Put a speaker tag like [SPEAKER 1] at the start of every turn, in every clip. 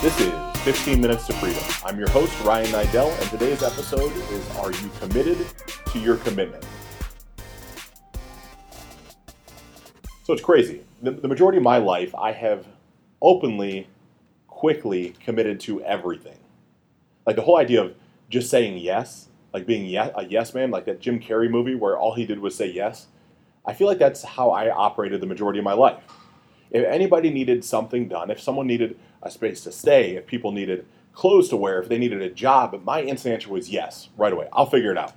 [SPEAKER 1] This is 15 Minutes to Freedom. I'm your host, Ryan Niddel, and today's episode is Are You Committed to Your Commitment? So it's crazy. The, the majority of my life, I have openly, quickly committed to everything. Like the whole idea of just saying yes, like being a yes man, like that Jim Carrey movie where all he did was say yes. I feel like that's how I operated the majority of my life. If anybody needed something done, if someone needed a space to stay, if people needed clothes to wear, if they needed a job, my instant answer was yes, right away. I'll figure it out.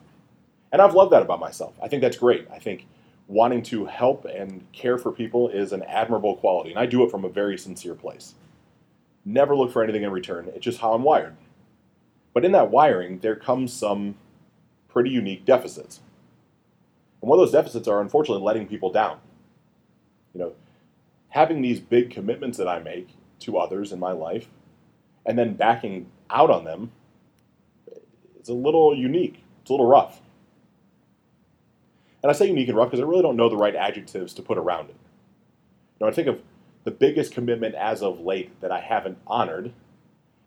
[SPEAKER 1] And I've loved that about myself. I think that's great. I think wanting to help and care for people is an admirable quality, and I do it from a very sincere place. Never look for anything in return. It's just how I'm wired. But in that wiring, there comes some pretty unique deficits. And one of those deficits are unfortunately letting people down. You know, having these big commitments that I make to others in my life and then backing out on them is a little unique. It's a little rough. And I say unique and rough because I really don't know the right adjectives to put around it. Now, I think of the biggest commitment as of late that I haven't honored.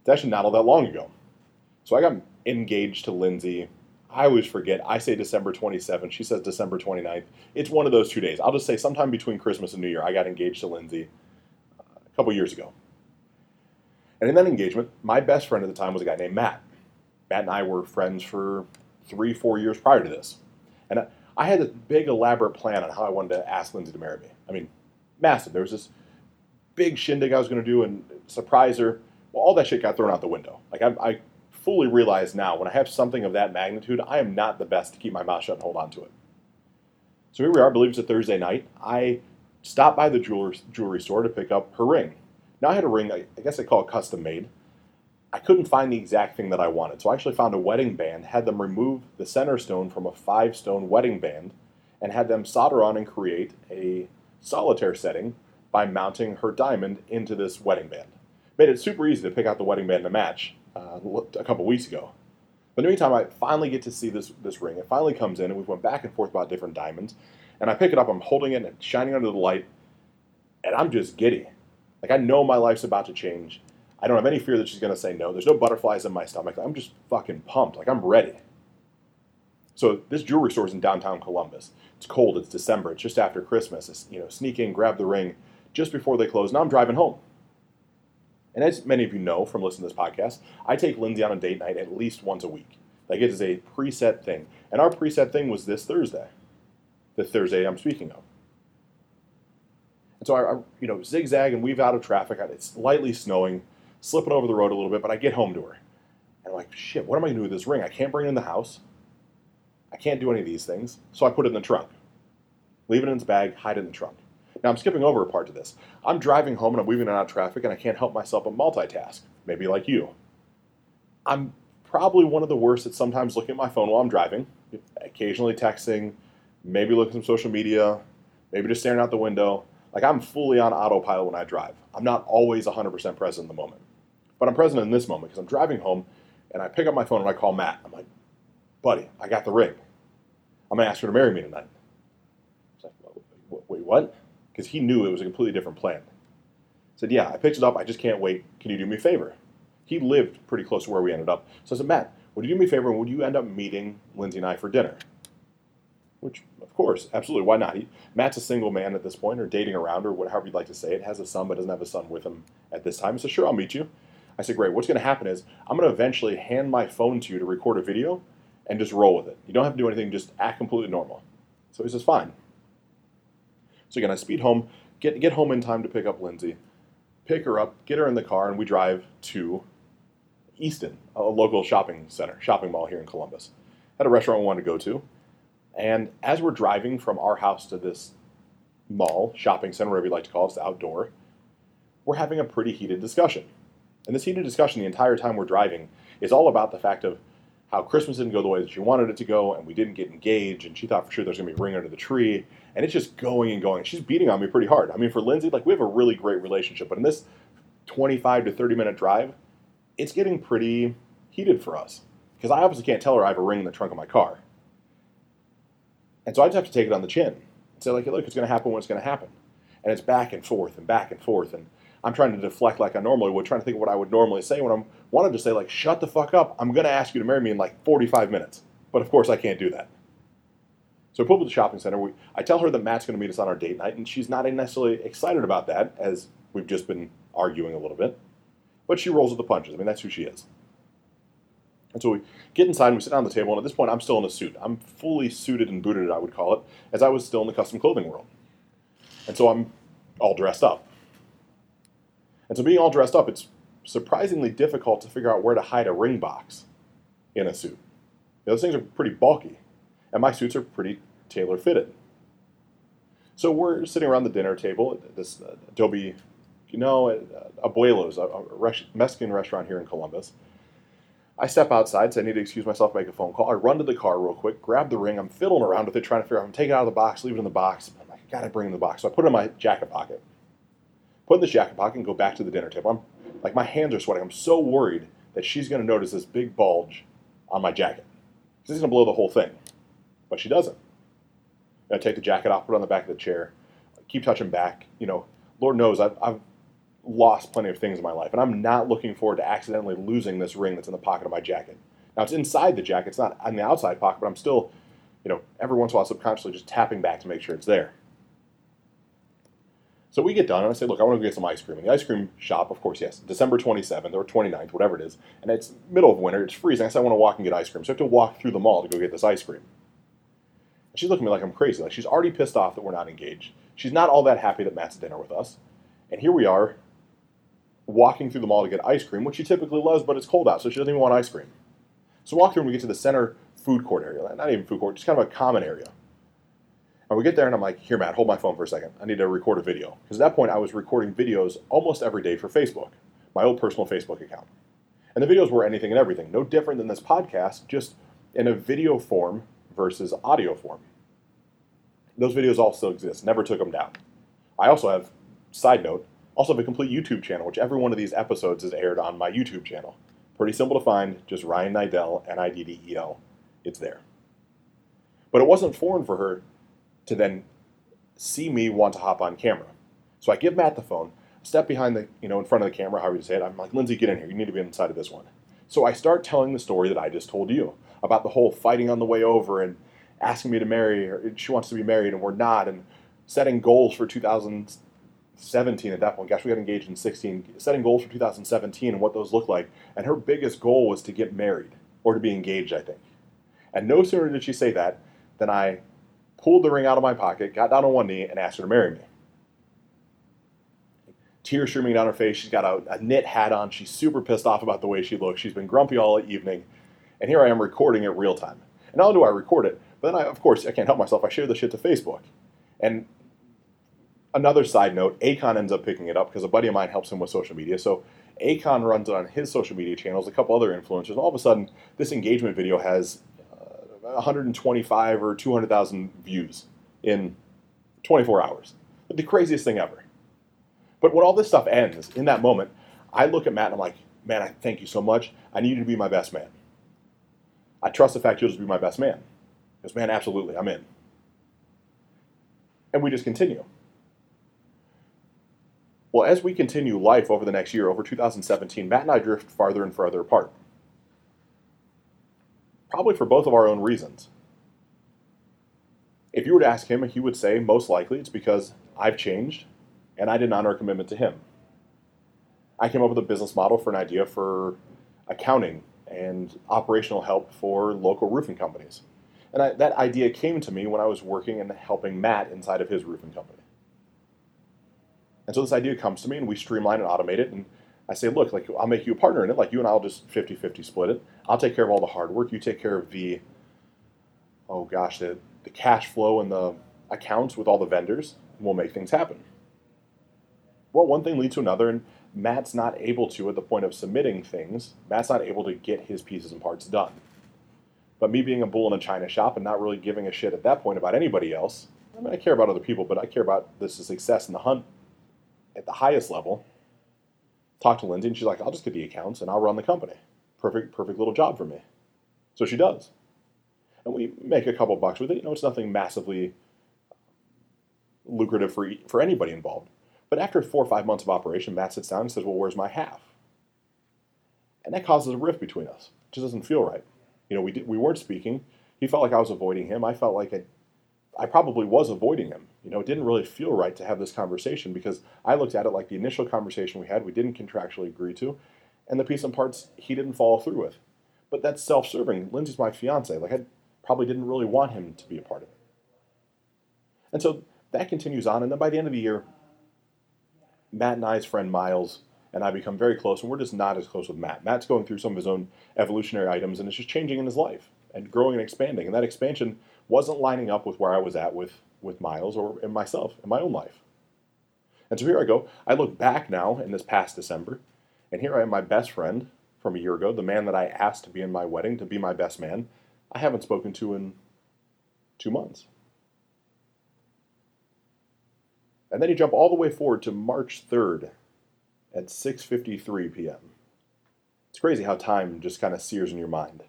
[SPEAKER 1] It's actually not all that long ago. So I got engaged to Lindsay I always forget. I say December 27th. She says December 29th. It's one of those two days. I'll just say sometime between Christmas and New Year. I got engaged to Lindsay uh, a couple years ago. And in that engagement, my best friend at the time was a guy named Matt. Matt and I were friends for three, four years prior to this. And I had a big, elaborate plan on how I wanted to ask Lindsay to marry me. I mean, massive. There was this big shindig I was going to do and surprise her. Well, all that shit got thrown out the window. Like, I, I fully realize now when I have something of that magnitude, I am not the best to keep my mouth shut and hold on to it. So here we are, I believe it's a Thursday night. I stopped by the jewelry, store to pick up her ring. Now I had a ring, I guess I call it custom made. I couldn't find the exact thing that I wanted, so I actually found a wedding band, had them remove the center stone from a five stone wedding band, and had them solder on and create a solitaire setting by mounting her diamond into this wedding band. Made it super easy to pick out the wedding band to match, uh, a couple weeks ago. But in the meantime, I finally get to see this this ring. It finally comes in, and we went back and forth about different diamonds. And I pick it up, I'm holding it and shining under the light, and I'm just giddy. Like I know my life's about to change. I don't have any fear that she's gonna say no. There's no butterflies in my stomach. I'm just fucking pumped. Like I'm ready. So this jewelry store is in downtown Columbus. It's cold. It's December. It's just after Christmas. It's, you know, sneak in, grab the ring just before they close. Now I'm driving home. And as many of you know from listening to this podcast, I take Lindsay on a date night at least once a week. Like it is a preset thing. And our preset thing was this Thursday, the Thursday I'm speaking of. And so I, I you know, zigzag and weave out of traffic. It's lightly snowing, slipping over the road a little bit, but I get home to her. And I'm like, shit, what am I going to do with this ring? I can't bring it in the house. I can't do any of these things. So I put it in the trunk. Leave it in its bag, hide it in the trunk. Now I'm skipping over a part to this. I'm driving home and I'm weaving in and out of traffic and I can't help myself but multitask. Maybe like you. I'm probably one of the worst at sometimes looking at my phone while I'm driving, occasionally texting, maybe looking at some social media, maybe just staring out the window. Like I'm fully on autopilot when I drive. I'm not always 100% present in the moment. But I'm present in this moment because I'm driving home and I pick up my phone and I call Matt. I'm like, buddy, I got the ring. I'm going to ask her to marry me tonight. He's like, wait, what? Because he knew it was a completely different plan. said, Yeah, I picked it up. I just can't wait. Can you do me a favor? He lived pretty close to where we ended up. So I said, Matt, would you do me a favor would you end up meeting Lindsay and I for dinner? Which, of course, absolutely. Why not? He, Matt's a single man at this point, or dating around, or whatever you'd like to say it. Has a son, but doesn't have a son with him at this time. Said, Sure, I'll meet you. I said, Great. What's going to happen is I'm going to eventually hand my phone to you to record a video and just roll with it. You don't have to do anything, just act completely normal. So he says, Fine. So again, I speed home, get get home in time to pick up Lindsay, pick her up, get her in the car, and we drive to Easton, a local shopping center, shopping mall here in Columbus. Had a restaurant we wanted to go to, and as we're driving from our house to this mall, shopping center, whatever you like to call it, outdoor, we're having a pretty heated discussion. And this heated discussion the entire time we're driving is all about the fact of how Christmas didn't go the way that she wanted it to go, and we didn't get engaged, and she thought for sure there's gonna be a ring under the tree, and it's just going and going. She's beating on me pretty hard. I mean, for Lindsay, like we have a really great relationship, but in this 25 to 30 minute drive, it's getting pretty heated for us because I obviously can't tell her I have a ring in the trunk of my car, and so I just have to take it on the chin and say like, look, it's gonna happen when it's gonna happen, and it's back and forth and back and forth, and I'm trying to deflect like I normally would, trying to think of what I would normally say when I'm wanted to say like, "Shut the fuck up! I'm gonna ask you to marry me in like 45 minutes." But of course, I can't do that. So we pull up at the shopping center. We, I tell her that Matt's going to meet us on our date night, and she's not necessarily excited about that, as we've just been arguing a little bit. But she rolls with the punches. I mean, that's who she is. And so we get inside and we sit down at the table, and at this point, I'm still in a suit. I'm fully suited and booted, I would call it, as I was still in the custom clothing world. And so I'm all dressed up. And so being all dressed up, it's surprisingly difficult to figure out where to hide a ring box in a suit. Those things are pretty bulky and my suits are pretty tailor fitted. So we're sitting around the dinner table at this uh, Adobe, you know, uh, Abuelos, a, Mexican restaurant here in Columbus. I step outside, so I need to excuse myself, make a phone call. I run to the car real quick, grab the ring. I'm fiddling around with it, trying to figure out. I'm taking it out of the box, leave it in the box. I'm like, I gotta bring it in the box. So I put it in my jacket pocket. Put in this jacket pocket and go back to the dinner table. I'm like, my hands are sweating. I'm so worried that she's gonna notice this big bulge on my jacket. This is gonna blow the whole thing but she doesn't. I take the jacket off, put it on the back of the chair, keep touching back. You know, Lord knows I've, I've lost plenty of things in my life, and I'm not looking forward to accidentally losing this ring that's in the pocket of my jacket. Now it's inside the jacket; it's not on the outside pocket, but I'm still, you know, every once in a while subconsciously just tapping back to make sure it's there. So we get done, and I say, look, I want to go get some ice cream. And the ice cream shop, of course, yes, December 27th or 29th, whatever it is, and it's middle of winter, it's freezing. I said, I want to walk and get ice cream. So I have to walk through the mall to go get this ice cream. She's looking at me like I'm crazy. Like she's already pissed off that we're not engaged. She's not all that happy that Matt's at dinner with us. And here we are, walking through the mall to get ice cream, which she typically loves, but it's cold out, so she doesn't even want ice cream. So walk through and we get to the center food court area. Not even food court, just kind of a common area. And we get there and I'm like, here, Matt, hold my phone for a second. I need to record a video. Because at that point, I was recording videos almost every day for Facebook, my old personal Facebook account. And the videos were anything and everything, no different than this podcast, just in a video form versus audio form. Those videos still exist. Never took them down. I also have, side note, also have a complete YouTube channel, which every one of these episodes is aired on my YouTube channel. Pretty simple to find, just Ryan Niddel, N I D D E L. It's there. But it wasn't foreign for her to then see me want to hop on camera. So I give Matt the phone, step behind the, you know, in front of the camera, however you say it. I'm like, Lindsay, get in here. You need to be inside of this one. So I start telling the story that I just told you about the whole fighting on the way over and asking me to marry her. She wants to be married and we're not, and setting goals for 2017 at that point. Gosh, we got engaged in 16. Setting goals for 2017 and what those look like. And her biggest goal was to get married or to be engaged, I think. And no sooner did she say that than I pulled the ring out of my pocket, got down on one knee, and asked her to marry me. Tears streaming down her face. She's got a, a knit hat on. She's super pissed off about the way she looks. She's been grumpy all evening. And here I am recording it real time. And not only do I record it, but then I, of course, I can't help myself. I share the shit to Facebook. And another side note, Akon ends up picking it up because a buddy of mine helps him with social media. So Akon runs it on his social media channels, a couple other influencers. And all of a sudden, this engagement video has 125 or 200,000 views in 24 hours. The craziest thing ever. But when all this stuff ends, in that moment, I look at Matt and I'm like, man, I thank you so much. I need you to be my best man. I trust the fact you'll just be my best man. Because, man, absolutely, I'm in. And we just continue. Well, as we continue life over the next year, over 2017, Matt and I drift farther and farther apart. Probably for both of our own reasons. If you were to ask him, he would say most likely it's because I've changed and I didn't honor a commitment to him. I came up with a business model for an idea for accounting and operational help for local roofing companies. And I, that idea came to me when I was working and helping Matt inside of his roofing company. And so this idea comes to me, and we streamline and automate it. And I say, look, like I'll make you a partner in it. Like you and I'll just 50 50 split it. I'll take care of all the hard work. You take care of the, oh gosh, the, the cash flow and the accounts with all the vendors. And we'll make things happen. Well, one thing leads to another. And Matt's not able to, at the point of submitting things, Matt's not able to get his pieces and parts done. But me being a bull in a china shop and not really giving a shit at that point about anybody else, I mean, I care about other people, but I care about the success in the hunt at the highest level. Talk to Lindsay, and she's like, I'll just get the accounts and I'll run the company. Perfect, perfect little job for me. So she does. And we make a couple bucks with it. You know, it's nothing massively lucrative for, for anybody involved. But after four or five months of operation, Matt sits down and says, Well, where's my half? And that causes a rift between us. It just doesn't feel right. You know, we, did, we weren't speaking. He felt like I was avoiding him. I felt like I, I probably was avoiding him. You know, it didn't really feel right to have this conversation because I looked at it like the initial conversation we had, we didn't contractually agree to, and the piece and parts he didn't follow through with. But that's self serving. Lindsay's my fiance. Like, I probably didn't really want him to be a part of it. And so that continues on. And then by the end of the year, Matt and I's friend Miles and I become very close, and we're just not as close with Matt. Matt's going through some of his own evolutionary items, and it's just changing in his life and growing and expanding. And that expansion wasn't lining up with where I was at with, with Miles or in myself, in my own life. And so here I go. I look back now in this past December, and here I am, my best friend from a year ago, the man that I asked to be in my wedding, to be my best man, I haven't spoken to in two months. And then you jump all the way forward to March 3rd at 6:53 p.m. It's crazy how time just kind of sears in your mind.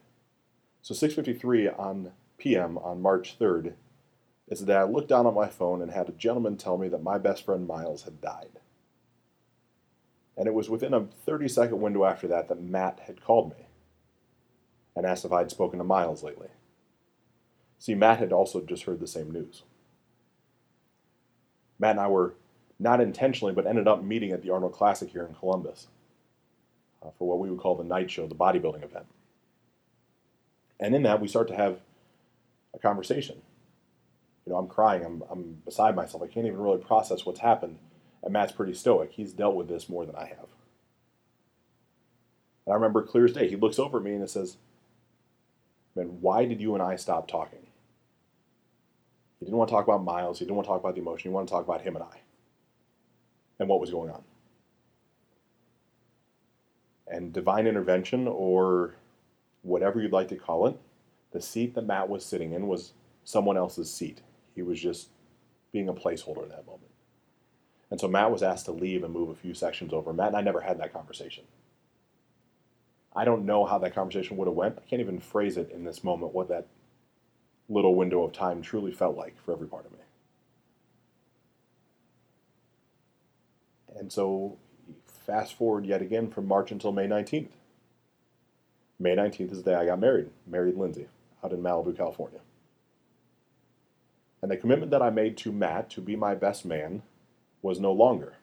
[SPEAKER 1] So 6:53 on p.m. on March 3rd is the day I looked down on my phone and had a gentleman tell me that my best friend Miles had died. And it was within a 30 second window after that that Matt had called me and asked if I'd spoken to Miles lately. See, Matt had also just heard the same news. Matt and I were not intentionally, but ended up meeting at the Arnold Classic here in Columbus uh, for what we would call the night show, the bodybuilding event. And in that, we start to have a conversation. You know, I'm crying, I'm, I'm beside myself. I can't even really process what's happened. And Matt's pretty stoic. He's dealt with this more than I have. And I remember clear as day, he looks over at me and he says, Man, why did you and I stop talking? He didn't want to talk about Miles. He didn't want to talk about the emotion. He wanted to talk about him and I and what was going on. And divine intervention, or whatever you'd like to call it, the seat that Matt was sitting in was someone else's seat. He was just being a placeholder in that moment. And so Matt was asked to leave and move a few sections over. Matt and I never had that conversation. I don't know how that conversation would have went. I can't even phrase it in this moment what that little window of time truly felt like for every part of me. And so, fast forward yet again from March until May 19th. May 19th is the day I got married, married Lindsay, out in Malibu, California. And the commitment that I made to Matt to be my best man was no longer.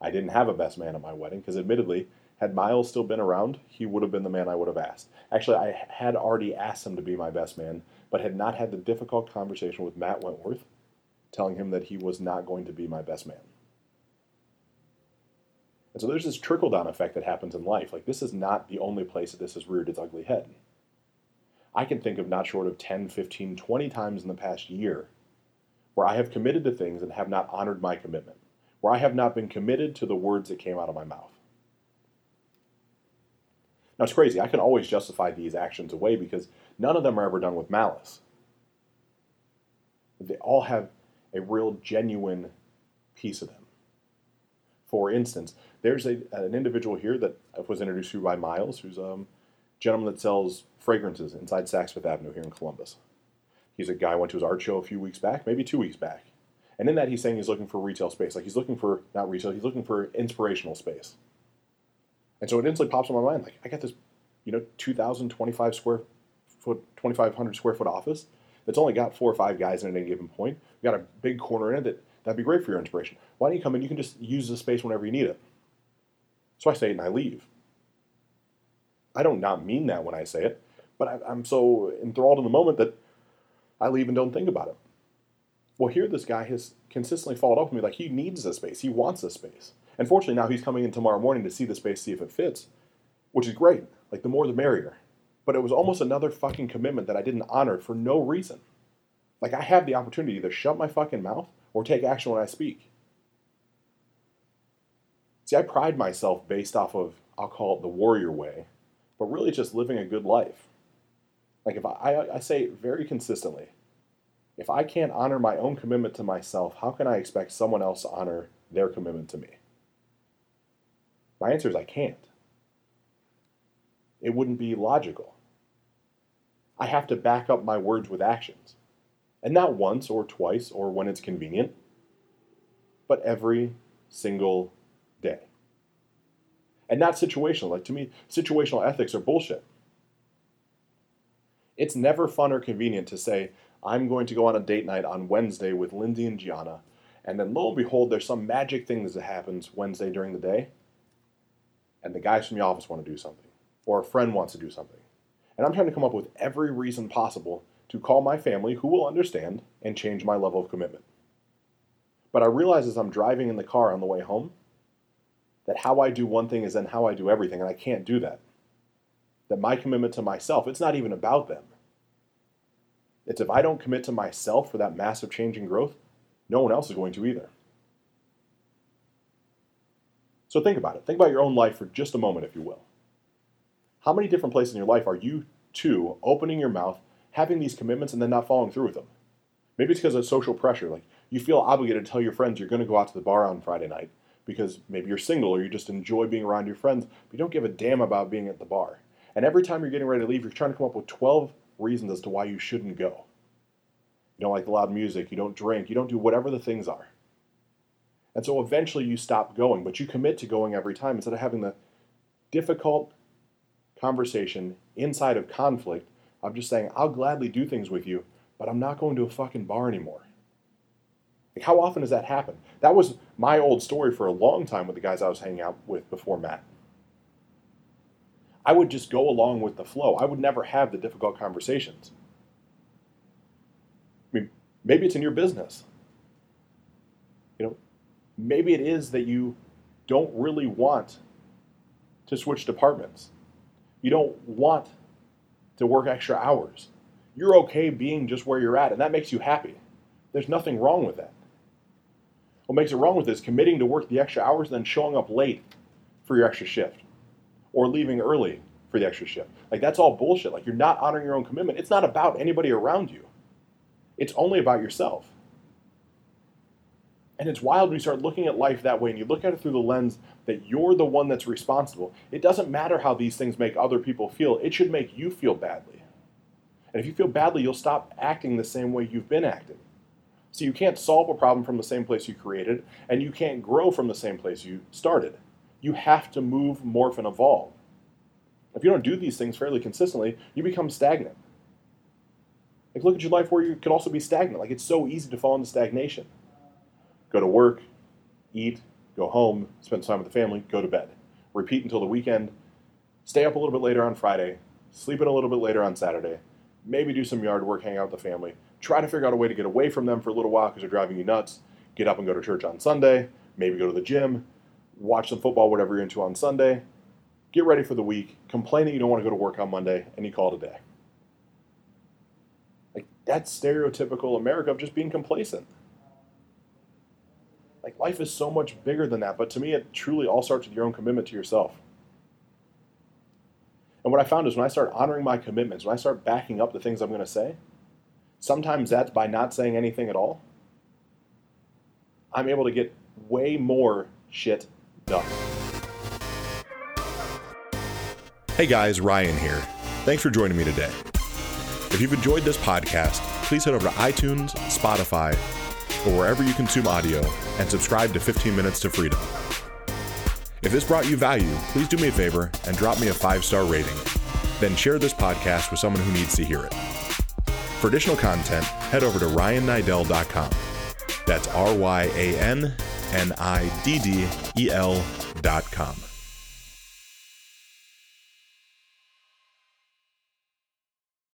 [SPEAKER 1] I didn't have a best man at my wedding because, admittedly, had Miles still been around, he would have been the man I would have asked. Actually, I had already asked him to be my best man, but had not had the difficult conversation with Matt Wentworth, telling him that he was not going to be my best man. And so there's this trickle down effect that happens in life. Like, this is not the only place that this has reared its ugly head. I can think of not short of 10, 15, 20 times in the past year where I have committed to things and have not honored my commitment, where I have not been committed to the words that came out of my mouth. Now, it's crazy. I can always justify these actions away because none of them are ever done with malice. They all have a real, genuine piece of them. For instance, there's a, an individual here that was introduced to by Miles, who's a gentleman that sells fragrances inside Saks Fifth Avenue here in Columbus. He's a guy went to his art show a few weeks back, maybe two weeks back. And in that, he's saying he's looking for retail space. Like he's looking for, not retail, he's looking for inspirational space. And so it instantly pops in my mind, like, I got this, you know, 2,025 square foot, 2,500 square foot office that's only got four or five guys in it at any given point. We've got a big corner in it that that'd be great for your inspiration. Why don't you come in? You can just use the space whenever you need it. So I say it and I leave. I don't not mean that when I say it, but I, I'm so enthralled in the moment that I leave and don't think about it. Well, here this guy has consistently followed up with me like he needs this space, he wants this space. And fortunately, now he's coming in tomorrow morning to see the space, see if it fits, which is great. Like the more the merrier. But it was almost another fucking commitment that I didn't honor for no reason. Like I have the opportunity to either shut my fucking mouth or take action when I speak. See, I pride myself based off of, I'll call it the warrior way, but really just living a good life. Like if I, I, say very consistently, if I can't honor my own commitment to myself, how can I expect someone else to honor their commitment to me? My answer is I can't. It wouldn't be logical. I have to back up my words with actions. And not once or twice or when it's convenient. but every single day. And not situational. Like to me, situational ethics are bullshit. It's never fun or convenient to say, I'm going to go on a date night on Wednesday with Lindsay and Gianna, and then lo and behold, there's some magic thing that happens Wednesday during the day, and the guys from the office want to do something, or a friend wants to do something. And I'm trying to come up with every reason possible to call my family, who will understand, and change my level of commitment. But I realize as I'm driving in the car on the way home that how I do one thing is then how I do everything, and I can't do that. That my commitment to myself, it's not even about them. It's if I don't commit to myself for that massive change and growth, no one else is going to either. So think about it. Think about your own life for just a moment, if you will. How many different places in your life are you, too, opening your mouth, having these commitments, and then not following through with them? Maybe it's because of social pressure. Like you feel obligated to tell your friends you're going to go out to the bar on Friday night because maybe you're single or you just enjoy being around your friends, but you don't give a damn about being at the bar. And every time you're getting ready to leave, you're trying to come up with 12 reasons as to why you shouldn't go. You don't like the loud music, you don't drink, you don't do whatever the things are. And so eventually you stop going, but you commit to going every time instead of having the difficult conversation inside of conflict of just saying, I'll gladly do things with you, but I'm not going to a fucking bar anymore. Like, how often does that happen? That was my old story for a long time with the guys I was hanging out with before Matt. I would just go along with the flow. I would never have the difficult conversations. I mean, maybe it's in your business. You know, maybe it is that you don't really want to switch departments. You don't want to work extra hours. You're okay being just where you're at, and that makes you happy. There's nothing wrong with that. What makes it wrong with this committing to work the extra hours and then showing up late for your extra shift or leaving early for the extra shift. Like that's all bullshit. Like you're not honoring your own commitment. It's not about anybody around you. It's only about yourself. And it's wild when you start looking at life that way and you look at it through the lens that you're the one that's responsible. It doesn't matter how these things make other people feel, it should make you feel badly. And if you feel badly, you'll stop acting the same way you've been acting. So you can't solve a problem from the same place you created, and you can't grow from the same place you started. You have to move, morph, and evolve. If you don't do these things fairly consistently, you become stagnant. Like look at your life where you could also be stagnant. Like it's so easy to fall into stagnation. Go to work, eat, go home, spend time with the family, go to bed. Repeat until the weekend. Stay up a little bit later on Friday, sleep in a little bit later on Saturday, maybe do some yard work, hang out with the family. Try to figure out a way to get away from them for a little while because they're driving you nuts. Get up and go to church on Sunday, maybe go to the gym, watch some football, whatever you're into on Sunday, get ready for the week, complain that you don't want to go to work on Monday, and you call it a day. Like that's stereotypical America of just being complacent. Like life is so much bigger than that, but to me it truly all starts with your own commitment to yourself. And what I found is when I start honoring my commitments, when I start backing up the things I'm going to say, sometimes that's by not saying anything at all. I'm able to get way more shit done.
[SPEAKER 2] Hey guys, Ryan here. Thanks for joining me today. If you've enjoyed this podcast, please head over to iTunes, Spotify, or wherever you consume audio and subscribe to 15 Minutes to Freedom. If this brought you value, please do me a favor and drop me a five star rating. Then share this podcast with someone who needs to hear it. For additional content, head over to ryanniddel.com. That's R Y A N N I D D E L.com.